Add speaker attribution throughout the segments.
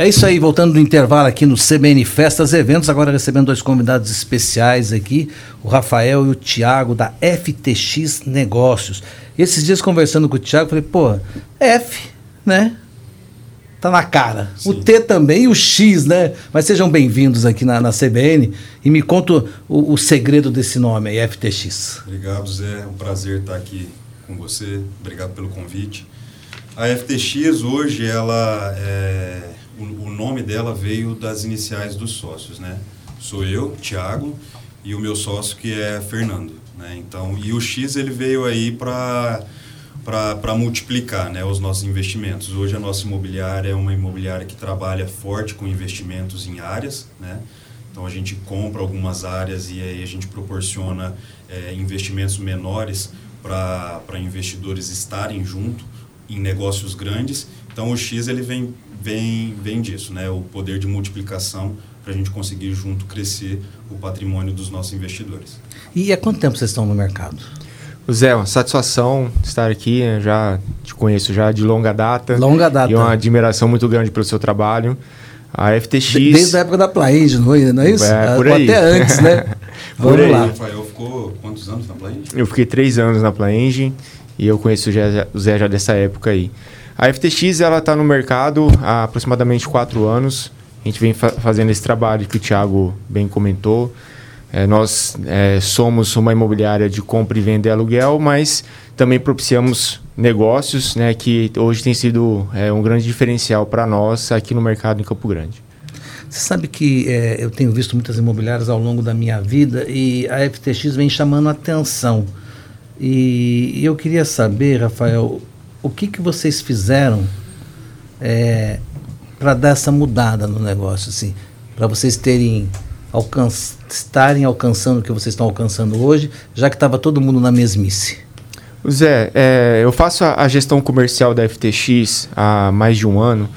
Speaker 1: É isso aí, voltando do intervalo aqui no CBN Festas Eventos, agora recebendo dois convidados especiais aqui, o Rafael e o Tiago da FTX Negócios. Esses dias conversando com o Tiago, falei, pô, F, né? Tá na cara. Sim. O T também e o X, né? Mas sejam bem-vindos aqui na, na, CBN e me conta o, o, segredo desse nome aí, FTX.
Speaker 2: Obrigado, Zé. É um prazer estar aqui com você. Obrigado pelo convite. A FTX hoje, ela é o, o, nome dela veio das iniciais dos sócios, né? Sou eu, Thiago, e o meu sócio que é Fernando, né? Então, e o X ele veio aí para para multiplicar né, os nossos investimentos. Hoje a nossa imobiliária é uma imobiliária que trabalha forte com investimentos em áreas. Né? Então a gente compra algumas áreas e aí a gente proporciona é, investimentos menores para investidores estarem junto em negócios grandes. Então o X ele vem vem, vem disso, né? o poder de multiplicação para a gente conseguir junto crescer o patrimônio dos nossos investidores.
Speaker 1: E há quanto tempo vocês estão no mercado?
Speaker 3: Zé, uma satisfação estar aqui, né? já te conheço já de longa data.
Speaker 1: Longa data.
Speaker 3: E uma admiração muito grande pelo seu trabalho. A FTX...
Speaker 1: Desde a época da Plaend, não, não é isso?
Speaker 3: É, por aí.
Speaker 1: Até antes, né?
Speaker 2: Vamos por aí. lá. Rafael ficou quantos anos na Plaend?
Speaker 3: Eu fiquei três anos na Plaend e eu conheço o Zé já dessa época aí. A FTX ela está no mercado há aproximadamente quatro anos. A gente vem fa fazendo esse trabalho que o Thiago bem comentou. É, nós é, somos uma imobiliária de compra e venda e aluguel, mas também propiciamos negócios, né, que hoje tem sido é, um grande diferencial para nós aqui no mercado em Campo Grande.
Speaker 1: Você sabe que é, eu tenho visto muitas imobiliárias ao longo da minha vida e a FTX vem chamando atenção. E eu queria saber, Rafael, o que, que vocês fizeram é, para dar essa mudada no negócio, assim, para vocês terem estarem alcançando o que vocês estão alcançando hoje, já que estava todo mundo na mesmice?
Speaker 3: Zé, é, eu faço a, a, gestão comercial da FTX há mais de um ano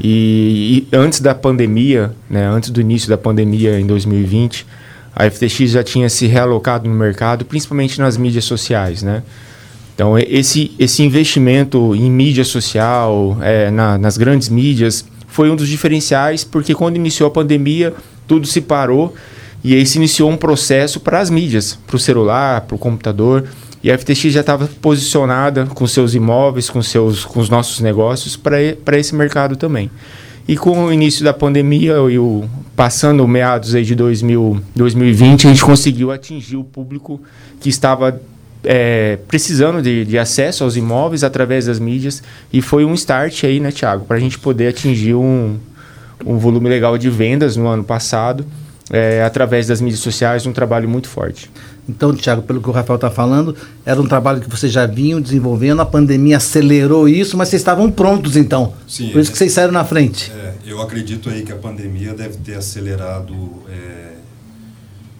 Speaker 3: e, e, antes da pandemia, né, antes do início da pandemia em 2020, a FTX já tinha se realocado no mercado, principalmente nas mídias sociais, né? Então, esse, esse investimento em mídia social, é, na, nas grandes mídias, foi um dos diferenciais, porque quando iniciou a pandemia, tudo se parou e aí se iniciou um processo para as mídias, para o celular, para o computador. E a FTX já estava posicionada com seus imóveis, com, seus, com os nossos negócios para esse mercado também. E com o início da pandemia e o passando meados aí de 2000, 2020, a gente conseguiu atingir o público que estava é, precisando de, de, acesso aos imóveis através das mídias e foi um start aí, né, Thiago, para a gente poder atingir um, um volume legal de vendas no ano passado é, através das mídias sociais, um trabalho muito forte.
Speaker 1: Então, Thiago, pelo que o Rafael está falando, era um trabalho que vocês já vinham desenvolvendo, a pandemia acelerou isso, mas vocês estavam prontos então. Sim. Por isso é, que vocês saíram na frente.
Speaker 2: É, eu acredito aí que a pandemia deve ter acelerado é,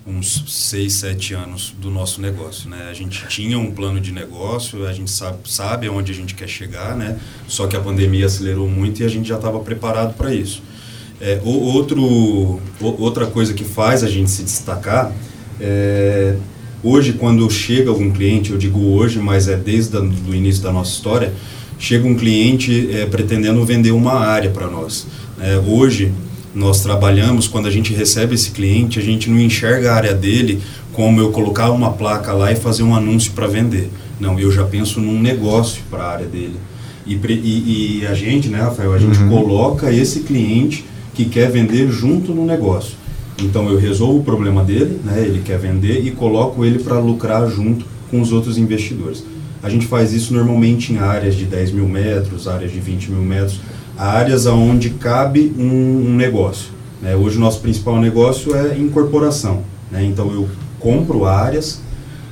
Speaker 2: uns 6, 7 anos do nosso negócio, né? A gente tinha um plano de negócio, a gente sabe, sabe aonde a gente quer chegar, né? Só que a pandemia acelerou muito e a gente já estava preparado para isso. É, outro, outra coisa que faz a gente se destacar é, hoje quando chega algum cliente, eu digo hoje, mas é desde o início da nossa história, chega um cliente é, pretendendo vender uma área para nós. É, hoje nós trabalhamos, quando a gente recebe esse cliente, a gente não enxerga a área dele como eu colocar uma placa lá e fazer um anúncio para vender. Não, eu já penso num negócio para a área dele. E, e, e, a gente, né, Rafael, a gente uhum. coloca esse cliente que quer vender junto no negócio. Então eu resolvo o problema dele, né, ele quer vender, e coloco ele para lucrar junto com os outros investidores. A gente faz isso normalmente em áreas de 10 mil metros, áreas de 20 mil metros, áreas onde cabe um, um negócio. Né? Hoje o nosso principal negócio é incorporação. Né? Então eu compro áreas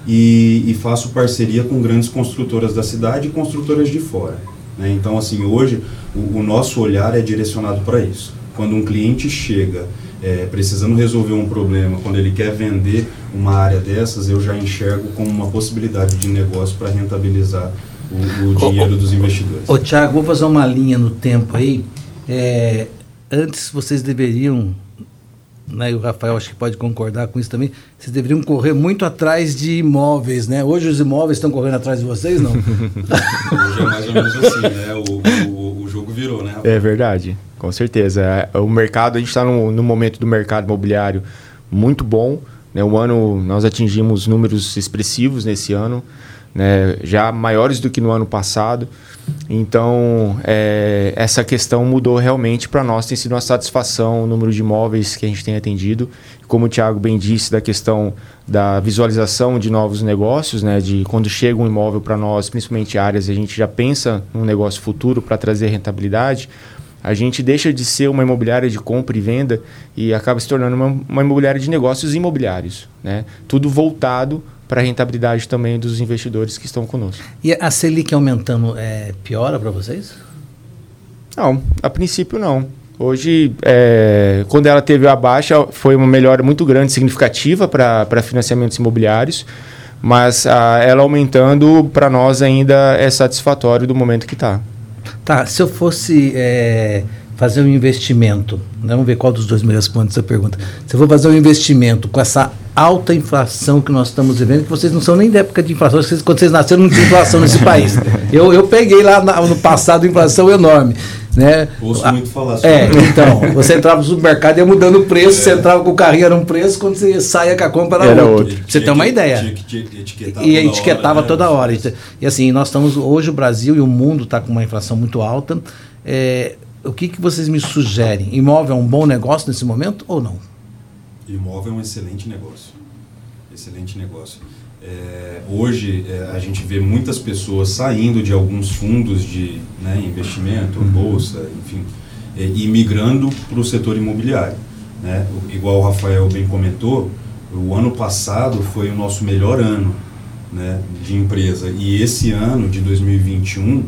Speaker 2: e, e, faço parceria com grandes construtoras da cidade e construtoras de fora. Né? Então assim hoje o, o nosso olhar é direcionado para isso. Quando um cliente chega é, precisando resolver um problema, quando ele quer vender uma área dessas, eu já enxergo como uma possibilidade de negócio para rentabilizar o, o dinheiro dos investidores.
Speaker 1: Ô, Tiago, vou fazer uma linha no tempo aí. É, antes vocês deveriam, né, e o Rafael acho que pode concordar com isso também, vocês deveriam correr muito atrás de imóveis, né? Hoje os imóveis estão correndo atrás de vocês, não?
Speaker 2: Hoje é mais ou menos assim, né? O, o, o jogo virou, né?
Speaker 3: É verdade. Com certeza. É, o mercado, a gente está no, no momento do mercado imobiliário muito bom. Né? O ano, nós atingimos números expressivos nesse ano, né? já maiores do que no ano passado. Então, é, essa questão mudou realmente para nós. Tem sido uma satisfação o número de imóveis que a gente tem atendido. Como o Thiago bem disse, da questão da visualização de novos negócios, né? de quando chega um imóvel para nós, principalmente áreas, a gente já pensa num negócio futuro para trazer rentabilidade. A gente deixa de ser uma imobiliária de compra e venda e acaba se tornando uma, uma imobiliária de negócios imobiliários. Né? Tudo voltado para a rentabilidade também dos investidores que estão conosco.
Speaker 1: E a Selic aumentando é, piora para vocês?
Speaker 3: Não, a princípio não. Hoje, é, quando ela teve a baixa, foi uma melhora muito grande, significativa para financiamentos imobiliários, mas a, ela aumentando, para nós ainda é satisfatório do momento que está.
Speaker 1: Tá, se eu fosse é, fazer um investimento, né, vamos ver qual dos dois me responde essa pergunta. Se eu for fazer um investimento com essa alta inflação que nós estamos vivendo, que vocês não são nem da época de inflação, vocês, quando vocês nasceram não tinha inflação nesse país. Eu, eu peguei lá na, no passado inflação enorme. Né?
Speaker 2: Ouço muito falar
Speaker 1: sobre É, então, você entrava no supermercado e ia mudando o preço, é. você entrava com o carrinho era um preço, quando você saia com a compra era, era outro. outro. Você tem uma ideia. e etiquetava toda hora. Né? E assim, nós estamos, hoje o Brasil e o mundo está com uma inflação muito alta. É, o que, que vocês me sugerem? Imóvel é um bom negócio nesse momento ou não?
Speaker 2: Imóvel é um excelente negócio. Excelente negócio. É, hoje é, a gente vê muitas pessoas saindo de alguns fundos de né, investimento, uhum. bolsa, enfim, é, e migrando para o setor imobiliário. Né? Igual o Rafael bem comentou, o ano passado foi o nosso melhor ano né, de empresa. E esse ano de 2021,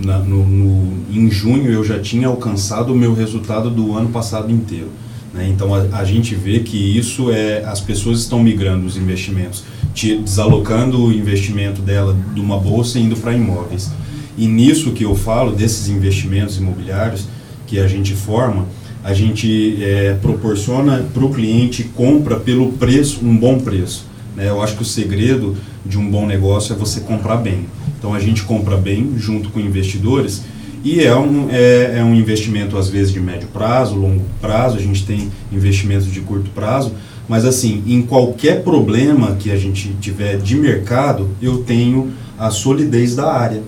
Speaker 2: na, no, no, em junho, eu já tinha alcançado o meu resultado do ano passado inteiro. Né? Então a, a, gente vê que isso é as pessoas estão migrando os investimentos, te, desalocando o investimento dela de uma bolsa e indo para imóveis. E nisso que eu falo desses investimentos imobiliários que a gente forma, a gente é, proporciona para o cliente compra pelo preço, um bom preço. Né? Eu acho que o segredo de um bom negócio é você comprar bem. Então a gente compra bem junto com investidores e é um, é, é um investimento, às vezes, de médio prazo, longo prazo, a gente tem investimentos de curto prazo, mas assim, em qualquer problema que a gente tiver de mercado, eu tenho a solidez da área.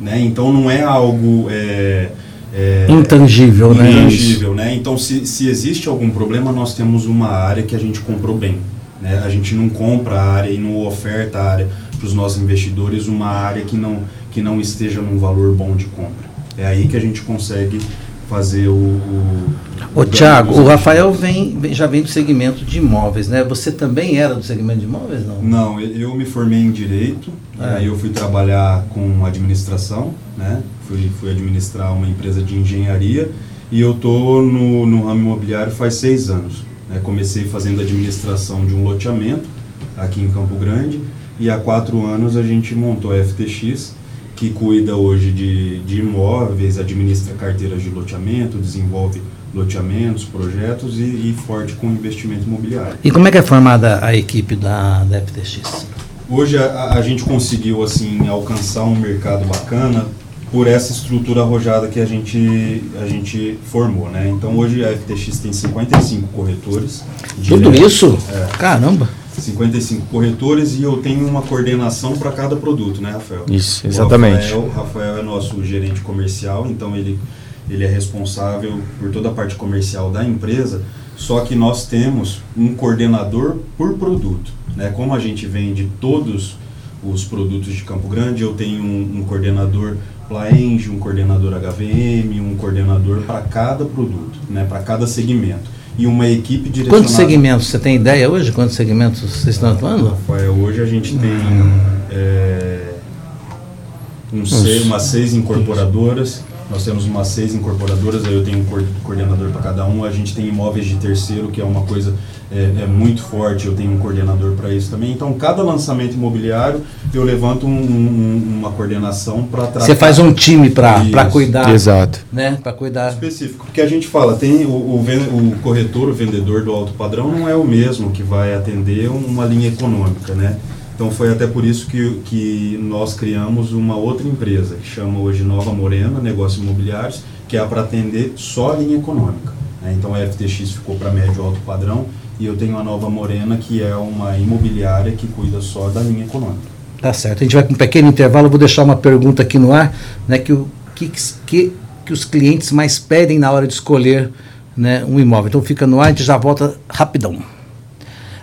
Speaker 2: Né? Então não é algo. É,
Speaker 1: é, intangível, né?
Speaker 2: Intangível, né? Então, se, se existe algum problema, nós temos uma área que a gente comprou bem. Né? A gente não compra a área e não oferta a área para os nossos investidores uma área que não, que não esteja num valor bom de compra. É aí que a gente consegue fazer o. O,
Speaker 1: o Tiago, o Rafael vem, já vem do segmento de imóveis, né? Você também era do segmento de imóveis, não?
Speaker 2: Não, eu me formei em direito, é. aí eu fui trabalhar com administração, né? Fui, fui administrar uma empresa de engenharia e eu tô no, no ramo imobiliário faz seis anos. Né? Comecei fazendo administração de um loteamento aqui em Campo Grande e há quatro anos a gente montou a FTX que cuida hoje de, de imóveis, administra carteiras de loteamento, desenvolve loteamentos, projetos e, e, forte com investimento imobiliário.
Speaker 1: E como é que é formada a equipe da, da FTX?
Speaker 2: Hoje a, a gente conseguiu assim alcançar um mercado bacana por essa estrutura arrojada que a gente, a gente formou, né? Então hoje a FTX tem 55 corretores.
Speaker 1: Tudo isso? É. Caramba!
Speaker 2: 55 corretores e eu tenho uma coordenação para cada produto, né, Rafael?
Speaker 3: Isso, exatamente.
Speaker 2: O Rafael, Rafael é nosso gerente comercial, então ele, ele é responsável por toda a parte comercial da empresa, só que nós temos um coordenador por produto. Né? Como a gente vende todos os produtos de Campo Grande, eu tenho um, um coordenador Plaenge, um coordenador HVM, um coordenador para cada produto, né? para cada segmento e uma equipe direcionada.
Speaker 1: Quantos segmentos? Você tem ideia hoje? Quantos segmentos vocês estão atuando?
Speaker 2: Rafael, hoje a gente tem é, um umas seis incorporadoras. Nós temos umas seis incorporadoras, aí eu tenho um coordenador para cada um. A gente tem imóveis de terceiro, que é uma coisa é, é muito forte, eu tenho um coordenador para isso também. Então, cada lançamento imobiliário, eu levanto um, um, uma coordenação para tratar.
Speaker 1: Você faz um time para cuidar.
Speaker 3: Exato.
Speaker 1: Né? Para cuidar.
Speaker 2: Específico. Porque a gente fala, tem o, o, o, corretor, o vendedor do alto padrão, não é o mesmo que vai atender uma linha econômica, né? Então foi até por isso que, que nós criamos uma outra empresa, que chama hoje Nova Morena Negócios Imobiliários, que é para atender só a linha econômica. Né? Então a FTX ficou para médio alto padrão e eu tenho a Nova Morena, que é uma imobiliária que cuida só da linha econômica.
Speaker 1: Tá certo. A gente vai com um pequeno intervalo, vou deixar uma pergunta aqui no ar, né, que o que, que, que os clientes mais pedem na hora de escolher né, um imóvel. Então fica no ar, a gente já volta rapidão.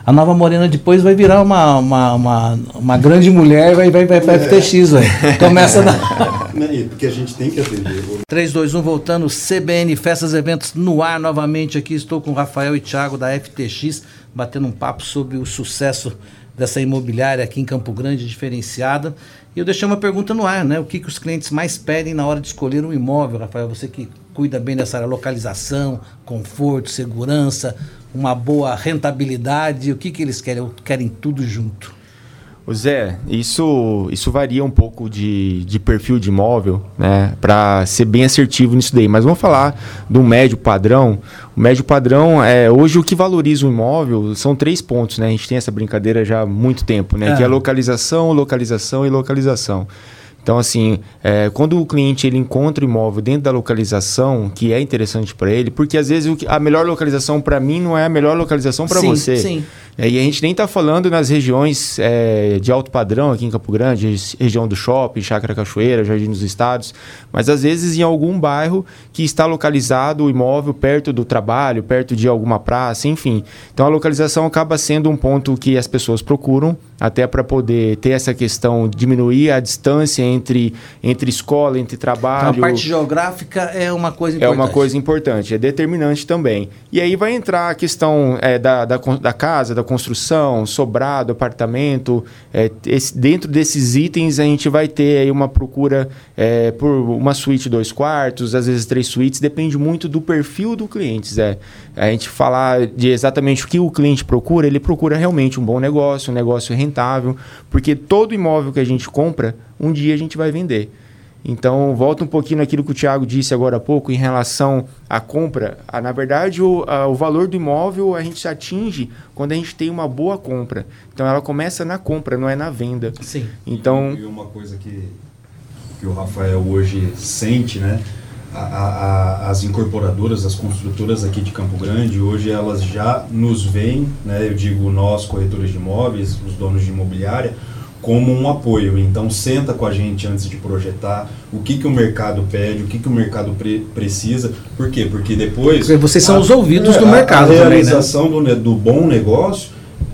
Speaker 1: A Nova Morena depois vai virar uma, uma, uma, uma grande mulher e vai, vai, vai para FTX, velho. Começa na...
Speaker 2: Porque a gente tem que atender.
Speaker 1: 3, 2, 1, voltando, CBN Festas e Eventos no ar novamente. Aqui estou com o Rafael e Thiago da FTX, batendo um papo sobre o sucesso dessa imobiliária aqui em Campo Grande, diferenciada. E eu deixei uma pergunta no ar, né? O que, que os clientes mais pedem na hora de escolher um imóvel, Rafael? Você que cuida bem dessa área, localização, conforto, segurança, uma boa rentabilidade, o que, que eles querem? Querem tudo junto.
Speaker 3: Zé, isso, isso varia um pouco de, de perfil de imóvel, né? Para ser bem assertivo nisso daí. Mas vamos falar do médio padrão. O médio padrão é hoje o que valoriza o imóvel são três pontos, né? A gente tem essa brincadeira já há muito tempo, né? É. Que é localização, localização e localização. Então, assim, é, quando o cliente ele encontra o imóvel dentro da localização, que é interessante para ele, porque às vezes a melhor localização para mim não é a melhor localização para você. Sim. É, e a gente nem está falando nas regiões é, de alto padrão aqui em Campo Grande, região do shopping, Chácara Cachoeira, Jardim dos Estados, mas às vezes em algum bairro que está localizado o imóvel perto do trabalho, perto de alguma praça, enfim. Então a localização acaba sendo um ponto que as pessoas procuram até para poder ter essa questão, diminuir a distância entre, entre escola, entre trabalho.
Speaker 1: Então, a parte geográfica é uma coisa
Speaker 3: importante. É uma coisa importante, é determinante também. E aí vai entrar a questão é, da, da, da casa, da construção, sobrado, apartamento. É, esse, dentro desses itens a gente vai ter aí uma procura é, por uma suíte dois quartos, às vezes três suítes, depende muito do perfil do cliente, Zé. A gente falar de exatamente o que o cliente procura, ele procura realmente um bom negócio, um negócio rentável, porque todo imóvel que a gente compra, um dia a gente vai vender. Então, volta um pouquinho naquilo que o Thiago disse agora há pouco em relação à compra. Ah, na verdade, o, a, o valor do imóvel a gente atinge quando a gente tem uma boa compra. Então, ela começa na compra, não é na venda.
Speaker 1: Sim.
Speaker 3: Então,
Speaker 2: e uma coisa que, que o Rafael hoje sente, né? A, a, as incorporadoras, as construtoras aqui de Campo Grande, hoje elas já nos veem, né? Eu digo nós, corretores de imóveis, os donos de imobiliária, como um apoio. Então, senta com a gente antes de projetar o que, que o mercado pede, o que, que o mercado pre precisa. Por quê? Porque depois. Porque
Speaker 1: vocês são a, os ouvidos é, do mercado.
Speaker 2: A realização também, né? do, do bom negócio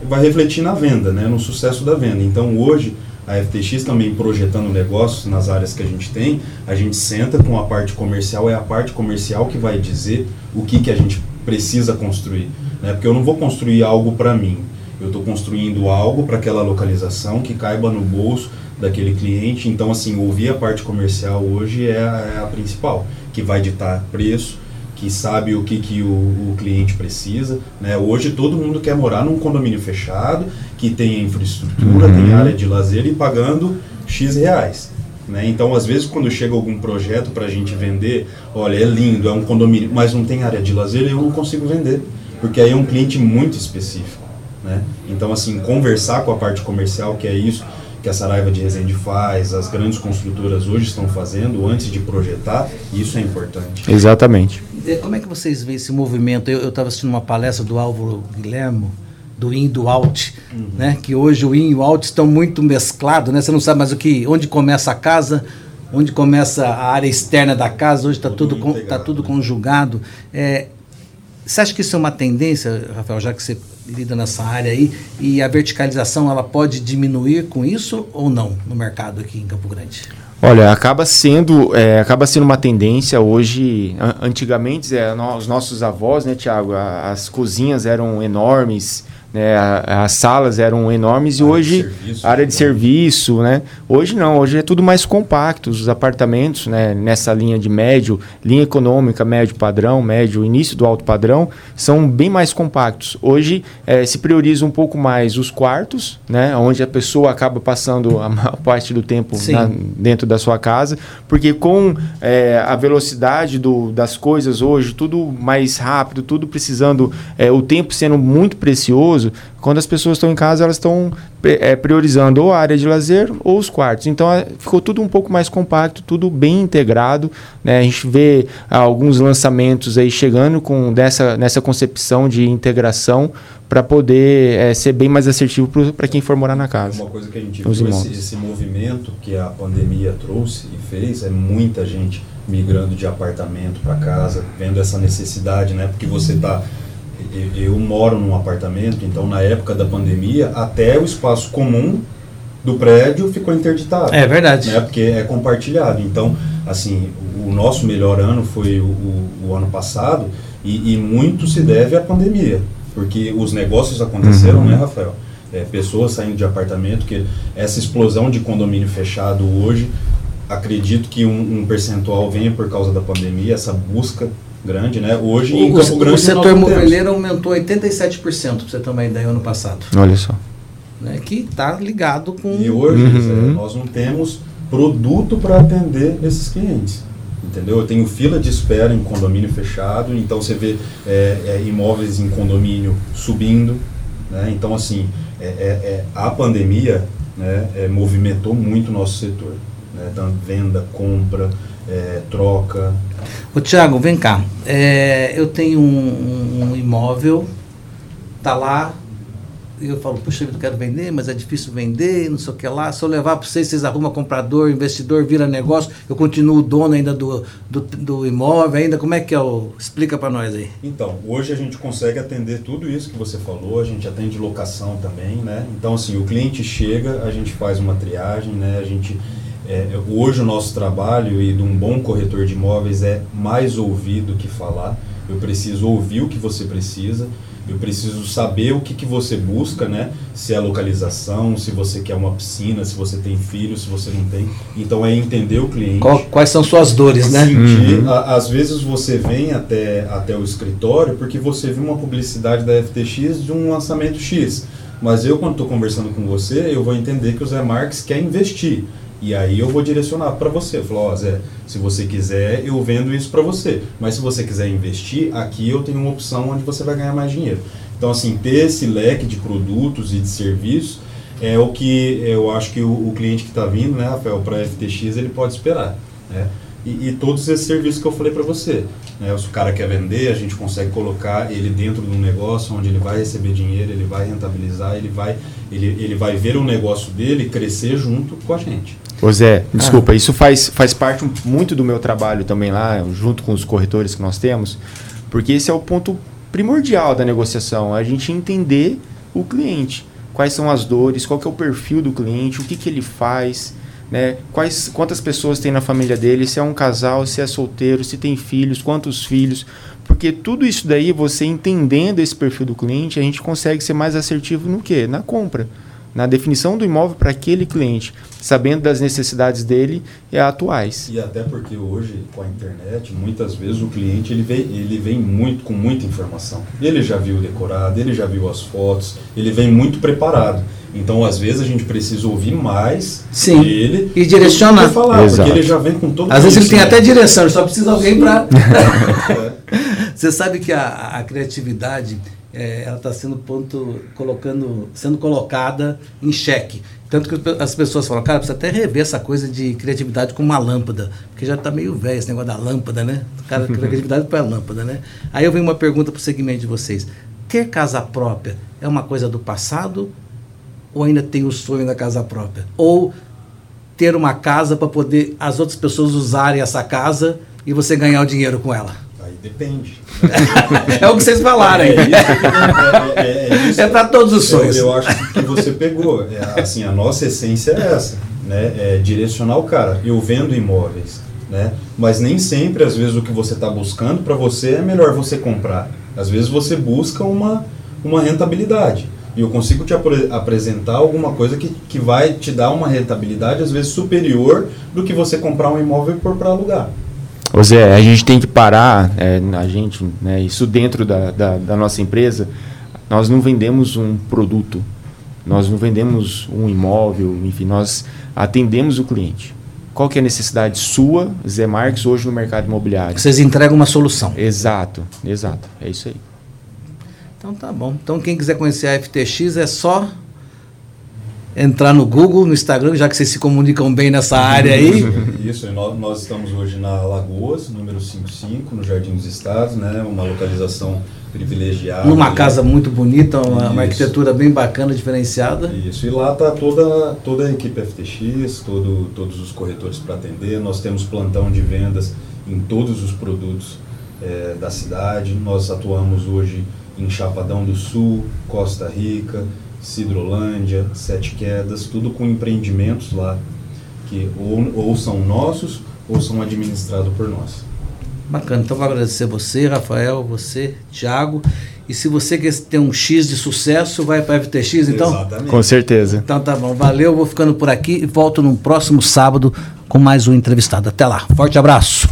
Speaker 2: vai refletir na venda, né? no sucesso da venda. Então, hoje, a FTX também projetando negócios nas áreas que a gente tem, a gente senta com a parte comercial, é a parte comercial que vai dizer o que, que a gente precisa construir. Né? Porque eu não vou construir algo para mim eu estou construindo algo para aquela localização que caiba no bolso daquele cliente. Então, assim, ouvir a parte comercial hoje é a, é a principal, que vai ditar preço, que sabe o que, que o, o, cliente precisa. Né? Hoje todo mundo quer morar num condomínio fechado, que tem infraestrutura, uhum. tem área de lazer e pagando X reais. Né? Então, às vezes, quando chega algum projeto para a gente vender, olha, é lindo, é um condomínio, mas não tem área de lazer, eu não consigo vender, porque aí é um cliente muito específico. Né? Então, assim, conversar com a parte comercial, que é isso que a Saraiva de Resende faz, as grandes construtoras hoje estão fazendo antes de projetar, isso é importante.
Speaker 3: Exatamente.
Speaker 1: Como é que vocês veem esse movimento? Eu estava assistindo uma palestra do Álvaro Guilhermo, do in e do out, uhum. né? Que hoje o in e o out estão muito mesclados, né? Você não sabe mais o que, onde começa a casa, onde começa a área externa da casa, hoje está tudo, tudo, tá tudo conjugado. É, você acha que isso é uma tendência, Rafael, já que você lida nessa área aí, e a verticalização ela pode diminuir com isso ou não no mercado aqui em Campo Grande?
Speaker 3: Olha, acaba sendo, é, acaba sendo uma tendência hoje. Antigamente, é, os nossos avós, né, Tiago, as cozinhas eram enormes, né, as salas eram enormes e hoje serviço, área de né? serviço, né? Hoje não, hoje é tudo mais compacto. Os apartamentos, né, nessa linha de médio, linha econômica, médio padrão, médio, início do alto padrão, são bem mais compactos. Hoje é, se prioriza um pouco mais os quartos, né, onde a pessoa acaba passando a maior parte do tempo na, dentro da sua casa, porque com é, a velocidade do, das coisas hoje, tudo mais rápido, tudo precisando, é, o tempo sendo muito precioso idoso, quando as pessoas estão em casa, elas estão é, priorizando ou a área de lazer ou os quartos. Então é, ficou tudo um pouco mais compacto, tudo bem integrado. Né? A gente vê ah, alguns lançamentos aí chegando com dessa, nessa concepção de integração para poder é, ser bem mais assertivo para quem for morar na casa.
Speaker 2: Uma coisa que a gente viu, esse, esse movimento que a pandemia trouxe e fez, é muita gente migrando de apartamento para casa, vendo essa necessidade, né? Porque você está eu moro num apartamento, então na época da pandemia, até o espaço comum do prédio ficou interditado.
Speaker 1: É verdade.
Speaker 2: Né, porque é compartilhado. Então, assim, o nosso melhor ano foi o, o, o ano passado e, e, muito se deve à pandemia, porque os negócios aconteceram, uhum. né, Rafael? É, pessoas saindo de apartamento, que essa explosão de condomínio fechado hoje, acredito que um, um percentual venha por causa da pandemia, essa busca grande, né? Hoje o, em Campo Grande
Speaker 1: o setor imobiliário aumentou 87%, para você ter uma ideia, ano passado.
Speaker 3: Olha só.
Speaker 1: Né? Que está ligado com...
Speaker 2: E hoje uhum. nós não temos produto para atender esses clientes. Entendeu? Eu tenho fila de espera em condomínio fechado, então você vê é, é, imóveis em condomínio subindo. Né? Então, assim, é, é, é a pandemia né, é, movimentou muito o nosso setor. Né? Então, venda, compra, é, troca.
Speaker 1: Ô Tiago, vem cá. É, eu tenho um, um, imóvel, tá lá, e eu falo, puxa, eu quero vender, mas é difícil vender, não sei o que lá. Se eu levar para vocês, vocês arrumam comprador, investidor, vira negócio, eu continuo dono ainda do, do, do imóvel, ainda. Como é que é o. Explica para nós aí.
Speaker 2: Então, hoje a gente consegue atender tudo isso que você falou, a gente atende locação também, né? Então, assim, o cliente chega, a gente faz uma triagem, né? A gente é, hoje o nosso trabalho e de um bom corretor de imóveis é mais ouvir do que falar. Eu preciso ouvir o que você precisa, eu preciso saber o que, que você busca, né? Se é localização, se você quer uma piscina, se você tem filhos, se você não tem. Então é entender o cliente.
Speaker 1: Qual, quais são suas dores, né?
Speaker 2: Sentir, uhum. a, às vezes você vem até, até o escritório porque você viu uma publicidade da FTX de um lançamento X. Mas eu, quando estou conversando com você, eu vou entender que o Zé Marques quer investir. E aí eu vou direcionar para você. Ó, oh, Zé, se você quiser, eu vendo isso para você. Mas se você quiser investir, aqui eu tenho uma opção onde você vai ganhar mais dinheiro. Então, assim, ter esse leque de produtos e de serviços é o que eu acho que o, o cliente que está vindo, né, Rafael, para a FTX, ele pode esperar. Né? E, e, todos esses serviços que eu falei para você. Né? Se o cara quer vender, a gente consegue colocar ele dentro de um negócio onde ele vai receber dinheiro, ele vai rentabilizar, ele vai, ele, ele vai ver o negócio dele crescer junto com a gente.
Speaker 3: Ô Zé, desculpa, ah. isso faz, faz parte muito do meu trabalho também lá, junto com os corretores que nós temos, porque esse é o ponto primordial da negociação, a gente entender o cliente. Quais são as dores, qual que é o perfil do cliente, o que, que ele faz, né? Quais, quantas pessoas tem na família dele, se é um casal, se é solteiro, se tem filhos, quantos filhos. Porque tudo isso daí, você entendendo esse perfil do cliente, a gente consegue ser mais assertivo no quê? Na compra na definição do imóvel para aquele cliente, sabendo das necessidades dele e atuais.
Speaker 2: E até porque hoje, com a internet, muitas vezes o cliente ele vem, ele vem muito com muita informação. Ele já viu decorado, ele já viu as fotos, ele vem muito preparado. Então, às vezes, a gente precisa ouvir mais
Speaker 1: Sim.
Speaker 2: dele
Speaker 1: e direcionar.
Speaker 2: Falar, Exato. porque ele já vem com todo
Speaker 1: Às vezes ele tem até direção, ele só precisa de alguém para. Você sabe que a, a criatividade é, ela está sendo ponto, colocando, sendo colocada em xeque. Tanto que as pessoas falam, cara, precisa até rever essa coisa de criatividade com uma lâmpada, porque já está meio velho esse negócio da lâmpada, né? Cara, criatividade para a lâmpada, né? Aí eu venho uma pergunta para o segmento de vocês. Ter casa própria é uma coisa do passado ou ainda tem o sonho da casa própria? Ou ter uma casa para poder as outras pessoas usarem essa casa e você ganhar o dinheiro com ela?
Speaker 2: Depende.
Speaker 1: é o que vocês falaram aí. É, é, é, é para todos os sonhos.
Speaker 2: Eu, eu, acho que você pegou. É, assim, a nossa essência é essa, né? É direcionar o cara. Eu vendo imóveis, né? Mas nem sempre, às vezes, o que você está buscando para você é melhor você comprar. Às vezes você busca uma, uma rentabilidade. E eu consigo te ap apresentar alguma coisa que, que vai te dar uma rentabilidade, às vezes, superior do que você comprar um imóvel e pôr para alugar.
Speaker 3: Ô Zé, a gente tem que parar, é, a gente, né, isso dentro da, da, da, nossa empresa, nós não vendemos um produto, nós não vendemos um imóvel, enfim, nós atendemos o cliente. Qual que é a necessidade sua, Zé Marques, hoje no mercado imobiliário?
Speaker 1: Vocês entregam uma solução.
Speaker 3: Exato, exato, é isso aí.
Speaker 1: Então tá bom. Então quem quiser conhecer a FTX é só entrar no Google, no Instagram, já que vocês se comunicam bem nessa área aí.
Speaker 2: Isso, nós, nós estamos hoje na Lagoas, número 55, no Jardim dos Estados, né? Uma localização privilegiada.
Speaker 1: Numa casa muito bonita, uma, uma, arquitetura bem bacana, diferenciada.
Speaker 2: Isso, e lá está toda, toda a equipe FTX, todo, todos os corretores para atender. Nós temos plantão de vendas em todos os produtos é, da cidade. Nós atuamos hoje em Chapadão do Sul, Costa Rica, Cidrolândia, Sete Quedas, tudo com empreendimentos lá que ou, ou são nossos ou são administrados por nós.
Speaker 1: Bacana, então vou agradecer você, Rafael, você, Thiago. E se você quer ter um X de sucesso, vai para a FTX, então?
Speaker 3: Exatamente. Com certeza.
Speaker 1: Então tá bom, valeu, vou ficando por aqui e volto no próximo sábado com mais um entrevistado. Até lá, forte abraço.